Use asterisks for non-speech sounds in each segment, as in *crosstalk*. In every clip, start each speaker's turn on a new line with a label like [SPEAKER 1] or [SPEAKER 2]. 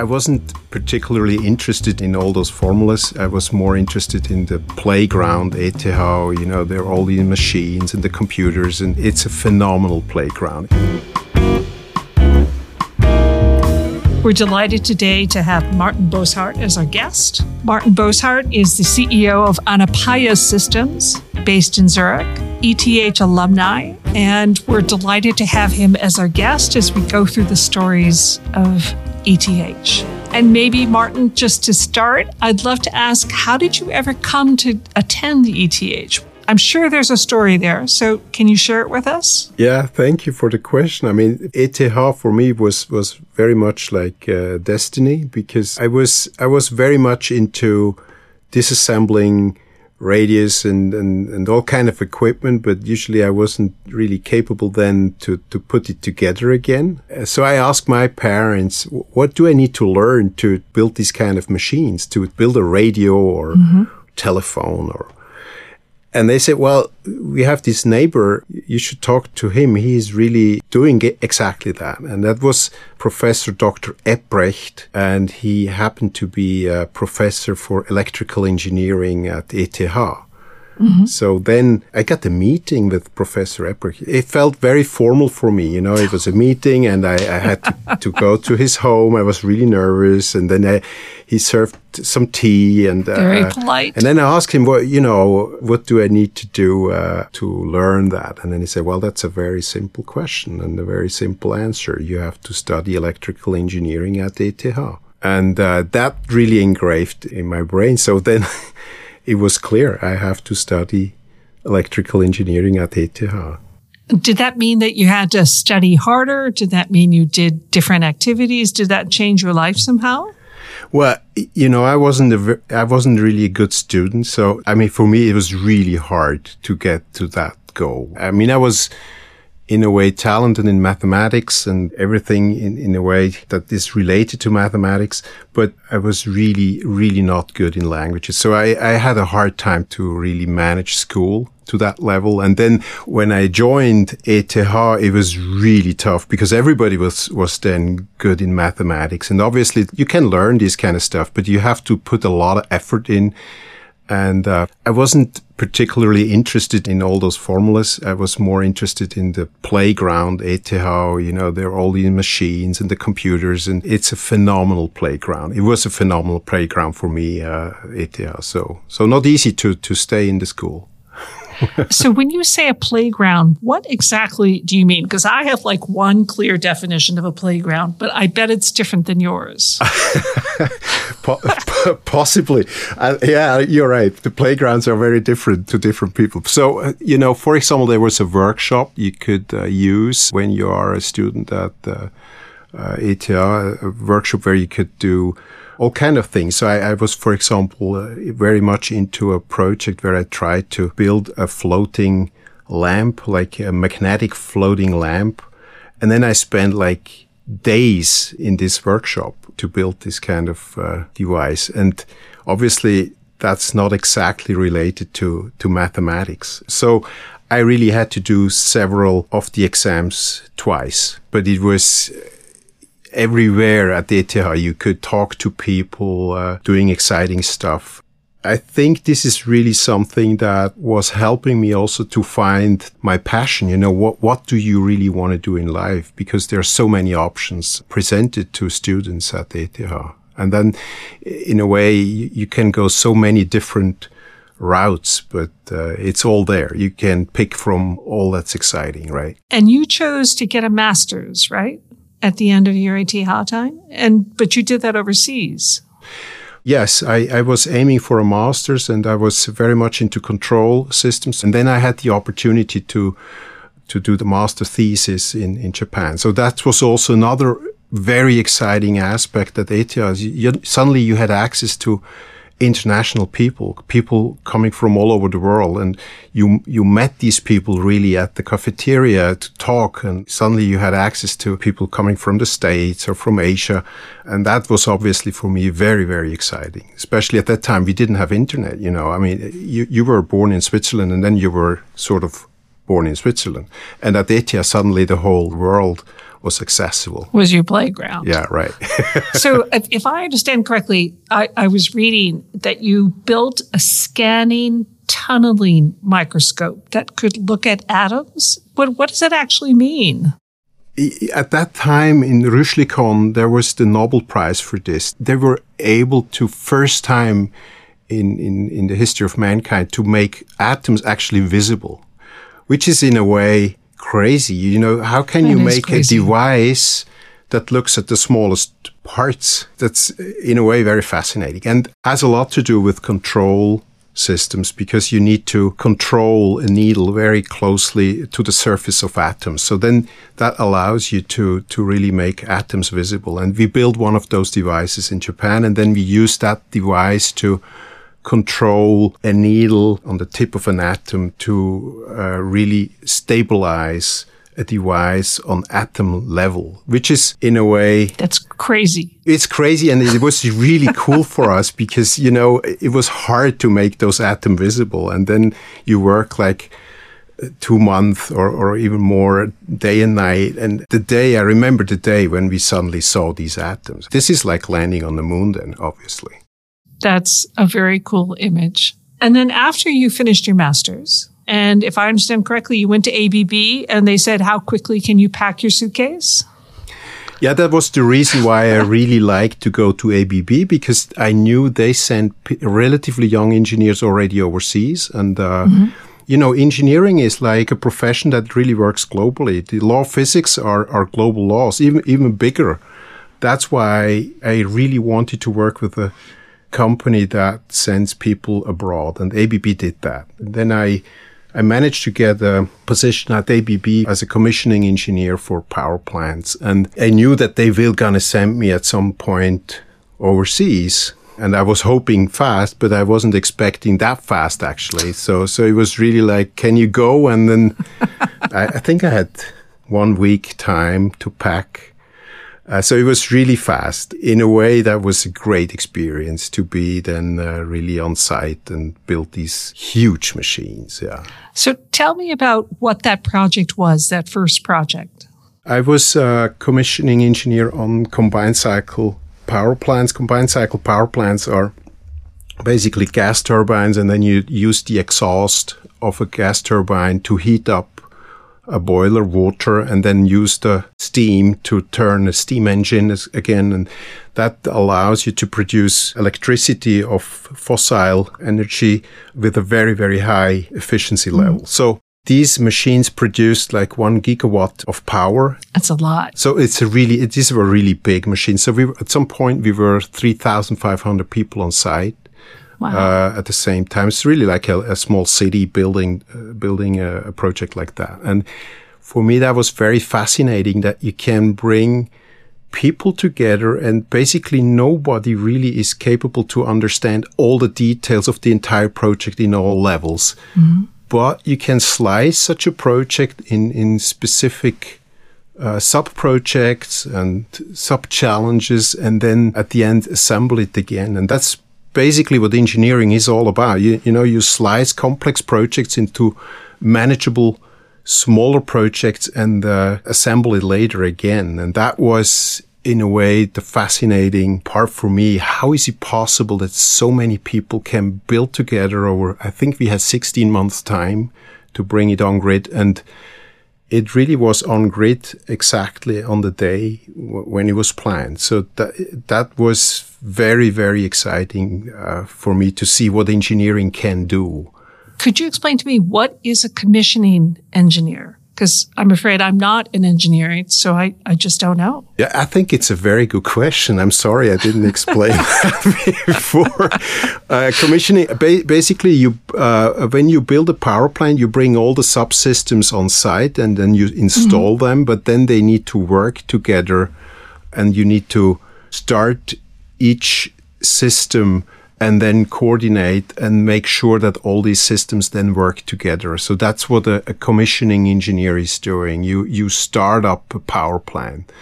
[SPEAKER 1] I wasn't particularly interested in all those formulas. I was more interested in the playground, ETH, you know, there are all the machines and the computers, and it's a phenomenal playground.
[SPEAKER 2] We're delighted today to have Martin Bosshardt as our guest. Martin Bosshardt is the CEO of Anapaya Systems, based in Zurich, ETH alumni, and we're delighted to have him as our guest as we go through the stories of ETH. And maybe, Martin, just to start, I'd love to ask how did you ever come to attend the ETH? I'm sure there's a story there. So can you share it with us?
[SPEAKER 1] Yeah, thank you for the question. I mean, ETH for me was was very much like uh, destiny because I was I was very much into disassembling radios and, and, and all kind of equipment, but usually I wasn't really capable then to, to put it together again. Uh, so I asked my parents, what do I need to learn to build these kind of machines, to build a radio or mm-hmm. telephone or and they said, well, we have this neighbor. You should talk to him. He is really doing exactly that. And that was Professor Dr. Epprecht. And he happened to be a professor for electrical engineering at ETH. Mm-hmm. So then I got a meeting with Professor Epprecht. It felt very formal for me. You know, it was a meeting and I, I had to, to, go to his home. I was really nervous. And then I, he served some tea and
[SPEAKER 2] uh, very polite.
[SPEAKER 1] And then I asked him, what, you know, what do I need to do uh, to learn that? And then he said, well, that's a very simple question and a very simple answer. You have to study electrical engineering at ETH. And uh, that really engraved in my brain. So then *laughs* it was clear I have to study electrical engineering at ETH.
[SPEAKER 2] Did that mean that you had to study harder? Did that mean you did different activities? Did that change your life somehow?
[SPEAKER 1] Well, you know, I wasn't a, I wasn't really a good student. So, I mean, for me, it was really hard to get to that goal. I mean, I was in a way talented in mathematics and everything in, in a way that is related to mathematics, but I was really, really not good in languages. So I, I had a hard time to really manage school to that level. And then when I joined ETH, it was really tough because everybody was, was then good in mathematics. And obviously you can learn this kind of stuff, but you have to put a lot of effort in and uh, I wasn't particularly interested in all those formulas. I was more interested in the playground, ETH, you know, there are all these machines and the computers, and it's a phenomenal playground. It was a phenomenal playground for me, uh, ETH. So, so not easy to, to stay in the school. *laughs*
[SPEAKER 2] so when you say a playground, what exactly do you mean? Because I have like one clear definition of a playground, but I bet it's different than yours. *laughs*
[SPEAKER 1] Possibly. Uh, yeah, you're right. The playgrounds are very different to different people. So, uh, you know, for example, there was a workshop you could uh, use when you are a student at uh, ETH, a workshop where you could do all kind of things. So I, I was, for example, uh, very much into a project where I tried to build a floating lamp, like a magnetic floating lamp. And then I spent like days in this workshop to build this kind of uh, device. And obviously that's not exactly related to, to mathematics. So I really had to do several of the exams twice, but it was everywhere at the ETH, you could talk to people uh, doing exciting stuff. I think this is really something that was helping me also to find my passion. You know, what, what do you really want to do in life? Because there are so many options presented to students at the ETH. And then in a way, you can go so many different routes, but uh, it's all there. You can pick from all that's exciting, right?
[SPEAKER 2] And you chose to get a master's, right? At the end of your ETH time, and but you did that overseas.
[SPEAKER 1] Yes, I, I was aiming for a master's, and I was very much into control systems. And then I had the opportunity to to do the master thesis in in Japan. So that was also another very exciting aspect that at ETH. You, suddenly, you had access to international people, people coming from all over the world. And you, you met these people really at the cafeteria to talk. And suddenly you had access to people coming from the States or from Asia. And that was obviously for me very, very exciting. Especially at that time, we didn't have internet, you know. I mean, you, you were born in Switzerland and then you were sort of born in Switzerland. And at ETH, suddenly the whole world was successful.
[SPEAKER 2] Was your playground.
[SPEAKER 1] Yeah, right. *laughs*
[SPEAKER 2] so, if, if, I understand correctly, I, I was reading that you built a scanning tunneling microscope that could look at atoms. What, what does that actually mean?
[SPEAKER 1] At that time in Rüschlikon, there was the Nobel Prize for this. They were able to first time in, in, in the history of mankind to make atoms actually visible, which is in a way crazy. You know, how can that you make crazy. a device that looks at the smallest parts? That's in a way very fascinating and has a lot to do with control systems because you need to control a needle very closely to the surface of atoms. So then that allows you to, to really make atoms visible. And we built one of those devices in Japan and then we use that device to control a needle on the tip of an atom to uh, really stabilize a device on atom level, which is in a way
[SPEAKER 2] that's crazy.
[SPEAKER 1] It's crazy, and it was really *laughs* cool for us because you know it was hard to make those atoms visible, and then you work like two months or, or even more day and night. And the day, I remember the day when we suddenly saw these atoms. This is like landing on the moon, then, obviously.
[SPEAKER 2] That's a very cool image. And then after you finished your master's, and if I understand correctly, you went to ABB and they said, How quickly can you pack your suitcase?
[SPEAKER 1] Yeah, that was the reason why I really *laughs* liked to go to ABB because I knew they sent relatively young engineers already overseas. And, uh, mm-hmm. you know, engineering is like a profession that really works globally. The law of physics are, are global laws, even, even bigger. That's why I really wanted to work with a company that sends people abroad, and ABB did that. then I I managed to get a position at ABB as a commissioning engineer for power plants, and I knew that they will gonna send me at some point overseas. And I was hoping fast, but I wasn't expecting that fast actually. So, so it was really like, can you go? And then *laughs* I, I think I had one week time to pack uh, so it was really fast. In a way, that was a great experience to be then uh, really on site and build these huge machines. Yeah.
[SPEAKER 2] So tell me about what that project was, that first project.
[SPEAKER 1] I was a commissioning engineer on combined cycle power plants. Combined cycle power plants are basically gas turbines, and then you use the exhaust of a gas turbine to heat up a boiler water and then use the steam to turn a steam engine again. And that allows you to produce electricity of fossil energy with a very, very high efficiency level. Mm. So these machines produce like one gigawatt of power.
[SPEAKER 2] That's a lot.
[SPEAKER 1] So it's a really, it is a really big machine. So we, at some point we were 3,500 people on site wow. uh, at the same time. It's really like a, a small city building uh, building a, a, project like that. And for me, that was very fascinating that you can bring people together and basically nobody really is capable to understand all the details of the entire project in all levels. Mm-hmm. But you can slice such a project in, in specific uh, sub projects and sub challenges, and then at the end assemble it again. And that's basically what engineering is all about. You, you know, you slice complex projects into manageable smaller projects and uh, assemble it later again. And that was in a way the fascinating part for me. How is it possible that so many people can build together over, I think we had 16 months time to bring it on grid and it really was on grid exactly on the day when it was planned. So that, that was very, very exciting uh, for me to see what engineering can do.
[SPEAKER 2] Could you explain to me what is a commissioning engineer? Because I'm afraid I'm not an engineer, so I, I just don't know.
[SPEAKER 1] Yeah, I think it's a very good question. I'm sorry I didn't explain *laughs* that before. Uh, commissioning, ba- basically, you uh, when you build a power plant, you bring all the subsystems on site and then you install mm-hmm. them, but then they need to work together and you need to start each system and then coordinate and make sure that all these systems then work together. So that's what a, a, commissioning engineer is doing. You, you start up a power plant.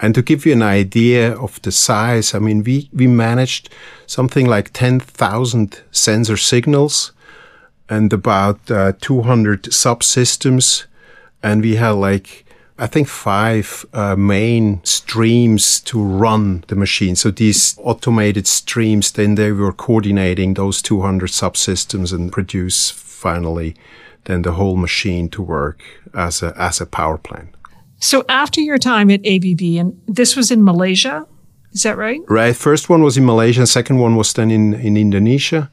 [SPEAKER 1] And to give you an idea of the size, I mean, we, we managed something like 10,000 sensor signals and about uh, 200 subsystems. And we had like I think, five uh, main streams to run the machine. So these automated streams, then they were coordinating those 200 subsystems and produce finally then the whole machine to work as a, as a power plant.
[SPEAKER 2] So after your time at ABB, and this was in Malaysia, is that right?
[SPEAKER 1] Right. First one was in Malaysia. Second one was then in, in Indonesia.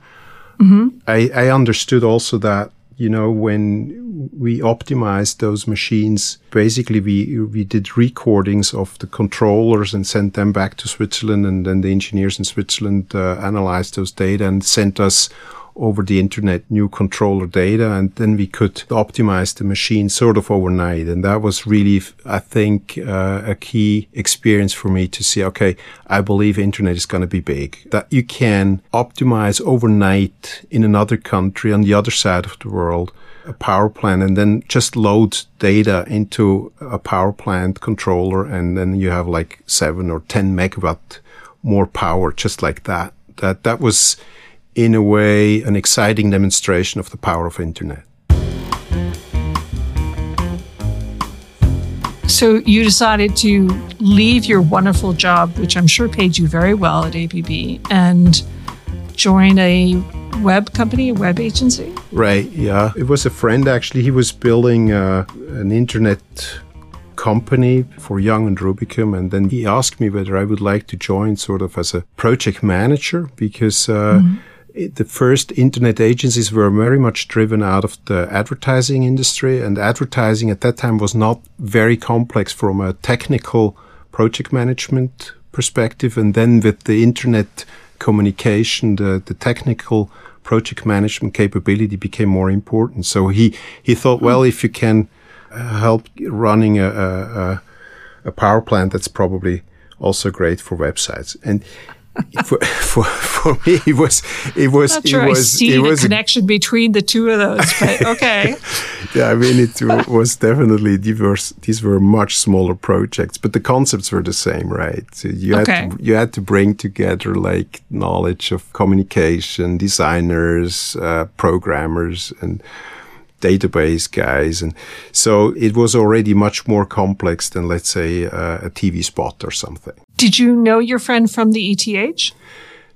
[SPEAKER 1] Mm-hmm. I, I understood also that you know, when we optimized those machines, basically we, we did recordings of the controllers and sent them back to Switzerland. And then the engineers in Switzerland uh, analyzed those data and sent us over the internet new controller data and then we could optimize the machine sort of overnight. And that was really i think uh, a key experience for me to see okay i believe internet is going to be big. That you can optimize overnight in another country on the other side of the world a power plant and then just load data into a power plant controller and then you have like 7 or 10 megawatt more power just like that. That that was in a way, an exciting demonstration of the power of internet.
[SPEAKER 2] So you decided to leave your wonderful job, which I'm sure paid you very well at ABB, and join a web company, a web agency?
[SPEAKER 1] Right, yeah. It was a friend actually. He was building uh, an internet company for Young and Rubicam. And then he asked me whether I would like to join sort of as a project manager because uh, mm-hmm the first internet agencies were very much driven out of the advertising industry, and advertising at that time was not very complex from a technical project management perspective. And then with the internet communication, the, the technical project management capability became more important. So he, he thought, well, if you can uh, help running a, a, a power plant, that's probably also great for websites. And for, for for me it was it was
[SPEAKER 2] Not sure
[SPEAKER 1] it was
[SPEAKER 2] I see
[SPEAKER 1] it
[SPEAKER 2] the
[SPEAKER 1] was
[SPEAKER 2] connection between the two of those, but *laughs* okay.
[SPEAKER 1] yeah I mean it was definitely diverse these were much smaller projects but the concepts were the same right so you
[SPEAKER 2] okay.
[SPEAKER 1] had to, you had to bring together like knowledge of communication designers uh, programmers and database guys. And so it was already much more complex than, let's say, uh, a TV spot or something.
[SPEAKER 2] Did you know your friend from the ETH?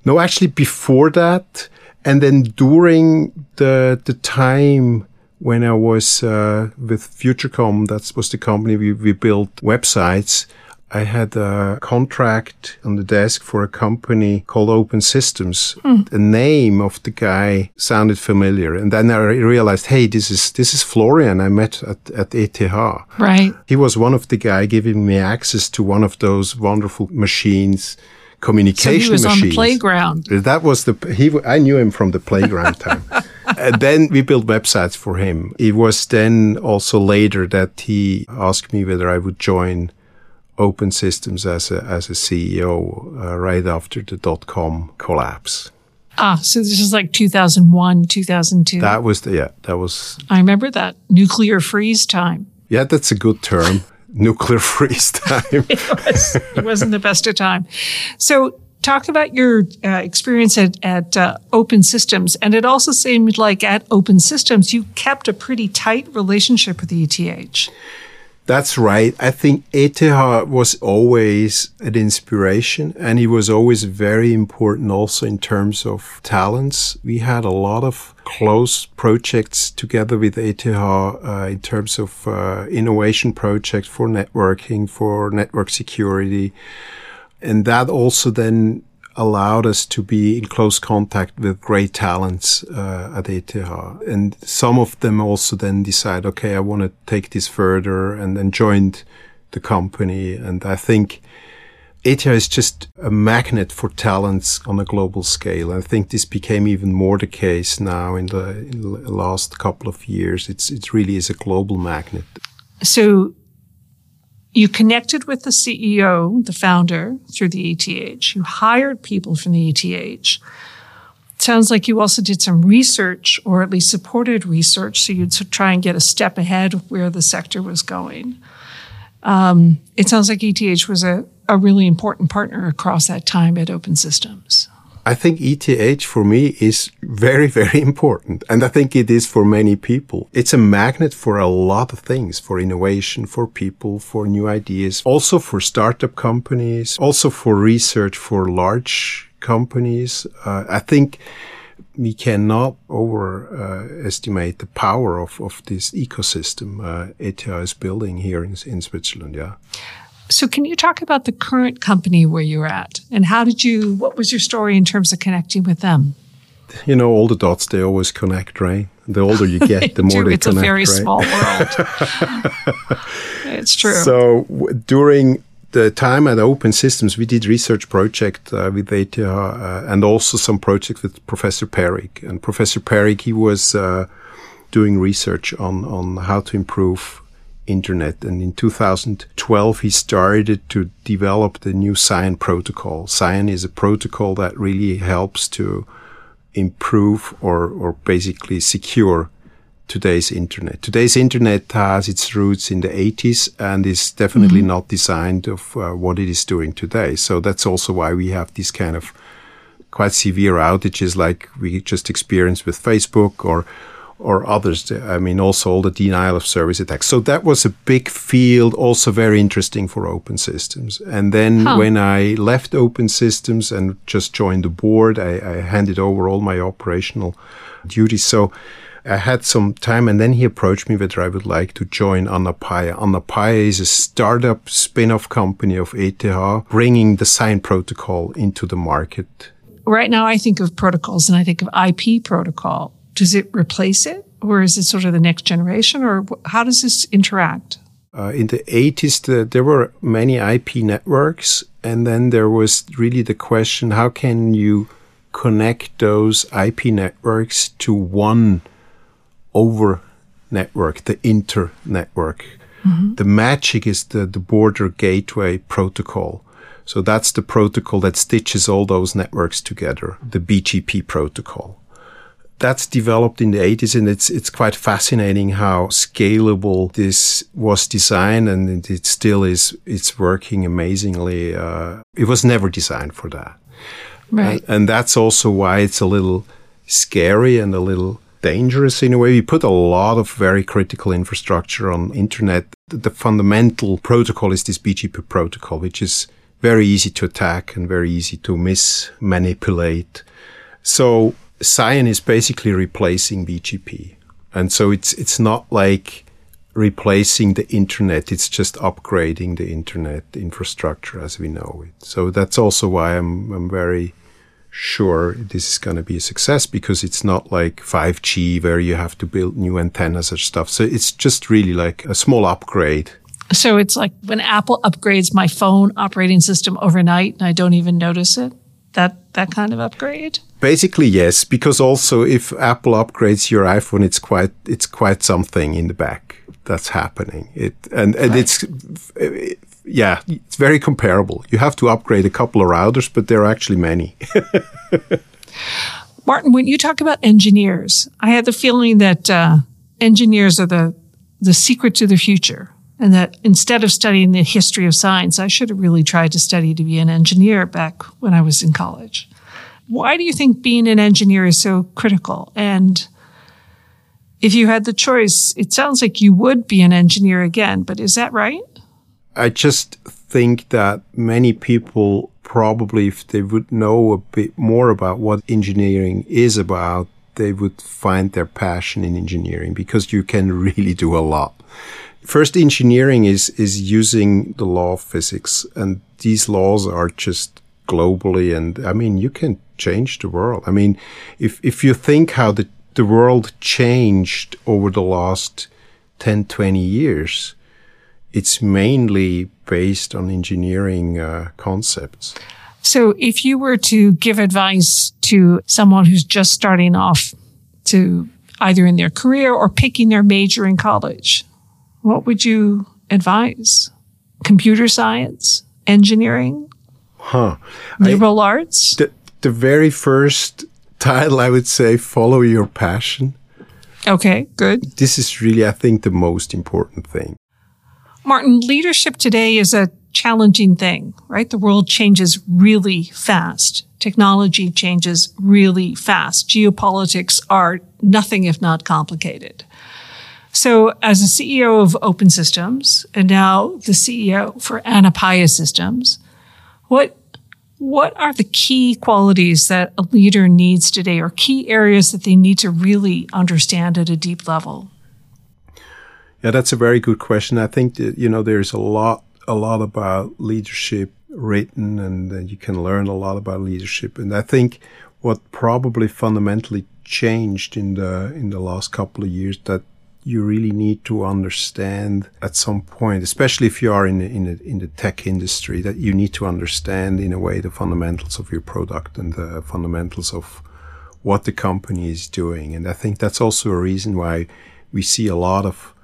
[SPEAKER 1] No, actually, before that, and then during the the time when I was uh, with Futurecom, that was the company we, we built websites. I had a contract on the desk for a company called Open Systems. Mm. The name of the guy sounded familiar. And then I realized, hey, this is, this is Florian I met at, at ETH.
[SPEAKER 2] Right.
[SPEAKER 1] He was one of the guy giving me access to one of those wonderful machines communication so he was
[SPEAKER 2] machines. on the playground.
[SPEAKER 1] That was the he. I knew him from the playground time. *laughs* and then we built websites for him. It was then also later that he asked me whether I would join Open Systems as a, as a CEO uh, right after the dot com collapse.
[SPEAKER 2] Ah, so this is like 2001, 2002.
[SPEAKER 1] That was the, yeah, that was.
[SPEAKER 2] I remember that nuclear freeze time.
[SPEAKER 1] Yeah, that's a good term. *laughs* nuclear freeze time. *laughs*
[SPEAKER 2] it, was, it wasn't the best of time. So talk about your uh, experience at, at uh, Open Systems. And it also seemed like at Open Systems, you kept a pretty tight relationship with the ETH.
[SPEAKER 1] That's right. I think ETH was always an inspiration and it was always very important also in terms of talents. We had a lot of close projects together with ETH uh, in terms of uh, innovation projects for networking, for network security. And that also then allowed us to be in close contact with great talents uh, at ETH. And some of them also then decide, okay, I want to take this further and then joined the company. And I think ETH is just a magnet for talents on a global scale. I think this became even more the case now in the, in the last couple of years. It's, it really is a global magnet.
[SPEAKER 2] So you connected with the CEO, the founder, through the ETH. You hired people from the ETH. Sounds like you also did some research, or at least supported research, so you'd try and get a step ahead of where the sector was going. Um, it sounds like ETH was a, a really important partner across that time at Open Systems.
[SPEAKER 1] I think ETH for me is very, very important. And I think it is for many people. It's a magnet for a lot of things, for innovation, for people, for new ideas, also for startup companies, also for research for large companies. Uh, I think we cannot overestimate uh, the power of, of this ecosystem uh, ETH is building here in, in Switzerland. Yeah.
[SPEAKER 2] So, can you talk about the current company where you're at, and how did you? What was your story in terms of connecting with them?
[SPEAKER 1] You know, all the dots they always connect, right? The older you get, *laughs* the more they
[SPEAKER 2] it's
[SPEAKER 1] connect.
[SPEAKER 2] It's a very
[SPEAKER 1] right?
[SPEAKER 2] small world. *laughs* it's true.
[SPEAKER 1] So w- during the time at Open Systems, we did research project uh, with ETH uh, and also some projects with Professor Perrig. And Professor Perrig, he was uh, doing research on on how to improve internet. And in 2012, he started to develop the new SCION protocol. SCION is a protocol that really helps to improve or, or basically secure today's internet. Today's internet has its roots in the 80s and is definitely mm-hmm. not designed of uh, what it is doing today. So that's also why we have these kind of quite severe outages like we just experienced with Facebook or or others. I mean, also all the denial of service attacks. So that was a big field, also very interesting for open systems. And then huh. when I left open systems and just joined the board, I, I handed over all my operational duties. So I had some time and then he approached me whether I would like to join Anapaya. Anapaya is a startup spin-off company of ETH, bringing the SCION protocol into the market.
[SPEAKER 2] Right now I think of protocols and I think of IP protocol does it replace it or is it sort of the next generation or how does this interact?
[SPEAKER 1] Uh, in the 80s, the, there were many IP networks, and then there was really the question how can you connect those IP networks to one over network, the inter network? Mm-hmm. The magic is the, the border gateway protocol. So that's the protocol that stitches all those networks together, the BGP protocol that's developed in the 80s and it's it's quite fascinating how scalable this was designed and it still is it's working amazingly uh, it was never designed for that.
[SPEAKER 2] Right.
[SPEAKER 1] and, and, that's also why it's a little scary and a little dangerous in a way. We put a lot of very critical infrastructure on internet. The, the fundamental protocol is this bgp protocol which is very easy to attack and very easy to mismanipulate. So SCION is basically replacing BGP. And so it's, it's not like replacing the internet. It's just upgrading the internet infrastructure as we know it. So that's also why I'm, I'm very sure this is going to be a success because it's not like 5G where you have to build new antennas or stuff. So it's just really like a small upgrade.
[SPEAKER 2] So it's like when Apple upgrades my phone operating system overnight and I don't even notice it. That that kind of upgrade.
[SPEAKER 1] Basically, yes, because also if Apple upgrades your iPhone, it's quite it's quite something in the back that's happening. It and and right. it's it, yeah, it's very comparable. You have to upgrade a couple of routers, but there are actually many. *laughs*
[SPEAKER 2] Martin, when you talk about engineers, I had the feeling that uh, engineers are the the secret to the future, and that instead of studying the history of science, I should have really tried to study to be an engineer back when I was in college. Why do you think being an engineer is so critical? And if you had the choice, it sounds like you would be an engineer again, but is that right?
[SPEAKER 1] I just think that many people probably, if they would know a bit more about what engineering is about, they would find their passion in engineering because you can *laughs* really do a lot. First, engineering is, is using the law of physics, and these laws are just globally. And I mean, you can change the world. I mean, if, if you think how the, the world changed over the last 10, 20 years, it's mainly based on engineering uh, concepts.
[SPEAKER 2] So, if you were to give advice to someone who's just starting off to either in their career or picking their major in college, what would you advise? Computer science, engineering,
[SPEAKER 1] huh?
[SPEAKER 2] Liberal I, arts.
[SPEAKER 1] The, the very first title, I would say, follow your passion.
[SPEAKER 2] Okay, good.
[SPEAKER 1] This is really, I think, the most important thing.
[SPEAKER 2] Martin, leadership today is a challenging thing, right? The world changes really fast. Technology changes really fast. Geopolitics are nothing if not complicated. So, as a CEO of Open Systems and now the CEO for Anapaya Systems, what what are the key qualities that a leader needs today, or key areas that they need to really understand at a deep level?
[SPEAKER 1] Yeah, that's a very good question. I think that you know there's a lot a lot about leadership written, and uh, you can learn a lot about leadership. And I think what probably fundamentally changed in the in the last couple of years that you really need to understand at some point, especially if you are in in, in the tech industry, that you need to understand in a way the fundamentals of your product and the fundamentals of what the company is doing. And I think that's also a reason why we see a lot of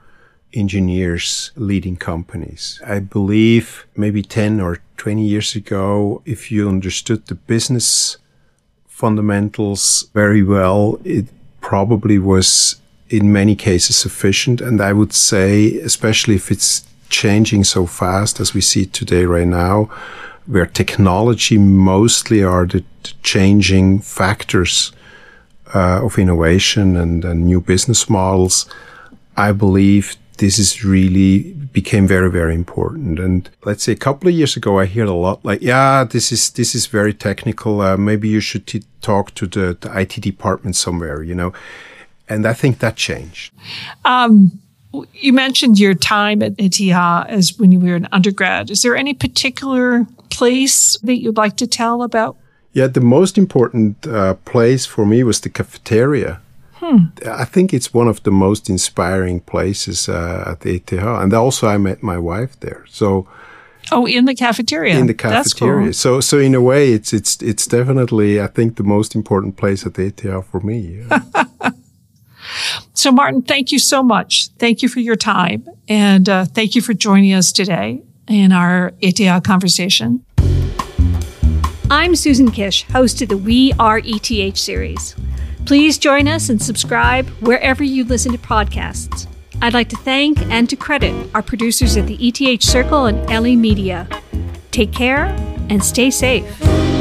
[SPEAKER 1] engineers leading companies. I believe maybe 10 or 20 years ago, if you understood the business fundamentals very well, it probably was in many cases sufficient. And I would say, especially if it's changing so fast as we see today, right now, where technology mostly are the changing factors uh, of innovation and, and new business models, I believe this is really became very very important. And let's say a couple of years ago i hear a lot like yeah this is this is very technical. Uh, maybe you should t- talk to the, the it department somewhere you know and I think that changed. Um,
[SPEAKER 2] you mentioned your time at ETH as when you were an undergrad. Is there any particular place that you'd like to tell about?
[SPEAKER 1] Yeah, the most important uh, place for me was the cafeteria. Hmm. I think it's one of the most inspiring places uh, at ETH, and also I met my wife there. So,
[SPEAKER 2] oh, in the cafeteria.
[SPEAKER 1] In the cafeteria. Cool. So, so in a way, it's it's it's definitely I think the most important place at the ETH for me. Yeah. *laughs*
[SPEAKER 2] So, Martin, thank you so much. Thank you for your time. And uh, thank you for joining us today in our ETH conversation.
[SPEAKER 3] I'm Susan Kish, host of the We Are ETH series. Please join us and subscribe wherever you listen to podcasts. I'd like to thank and to credit our producers at the ETH Circle and LE Media. Take care and stay safe.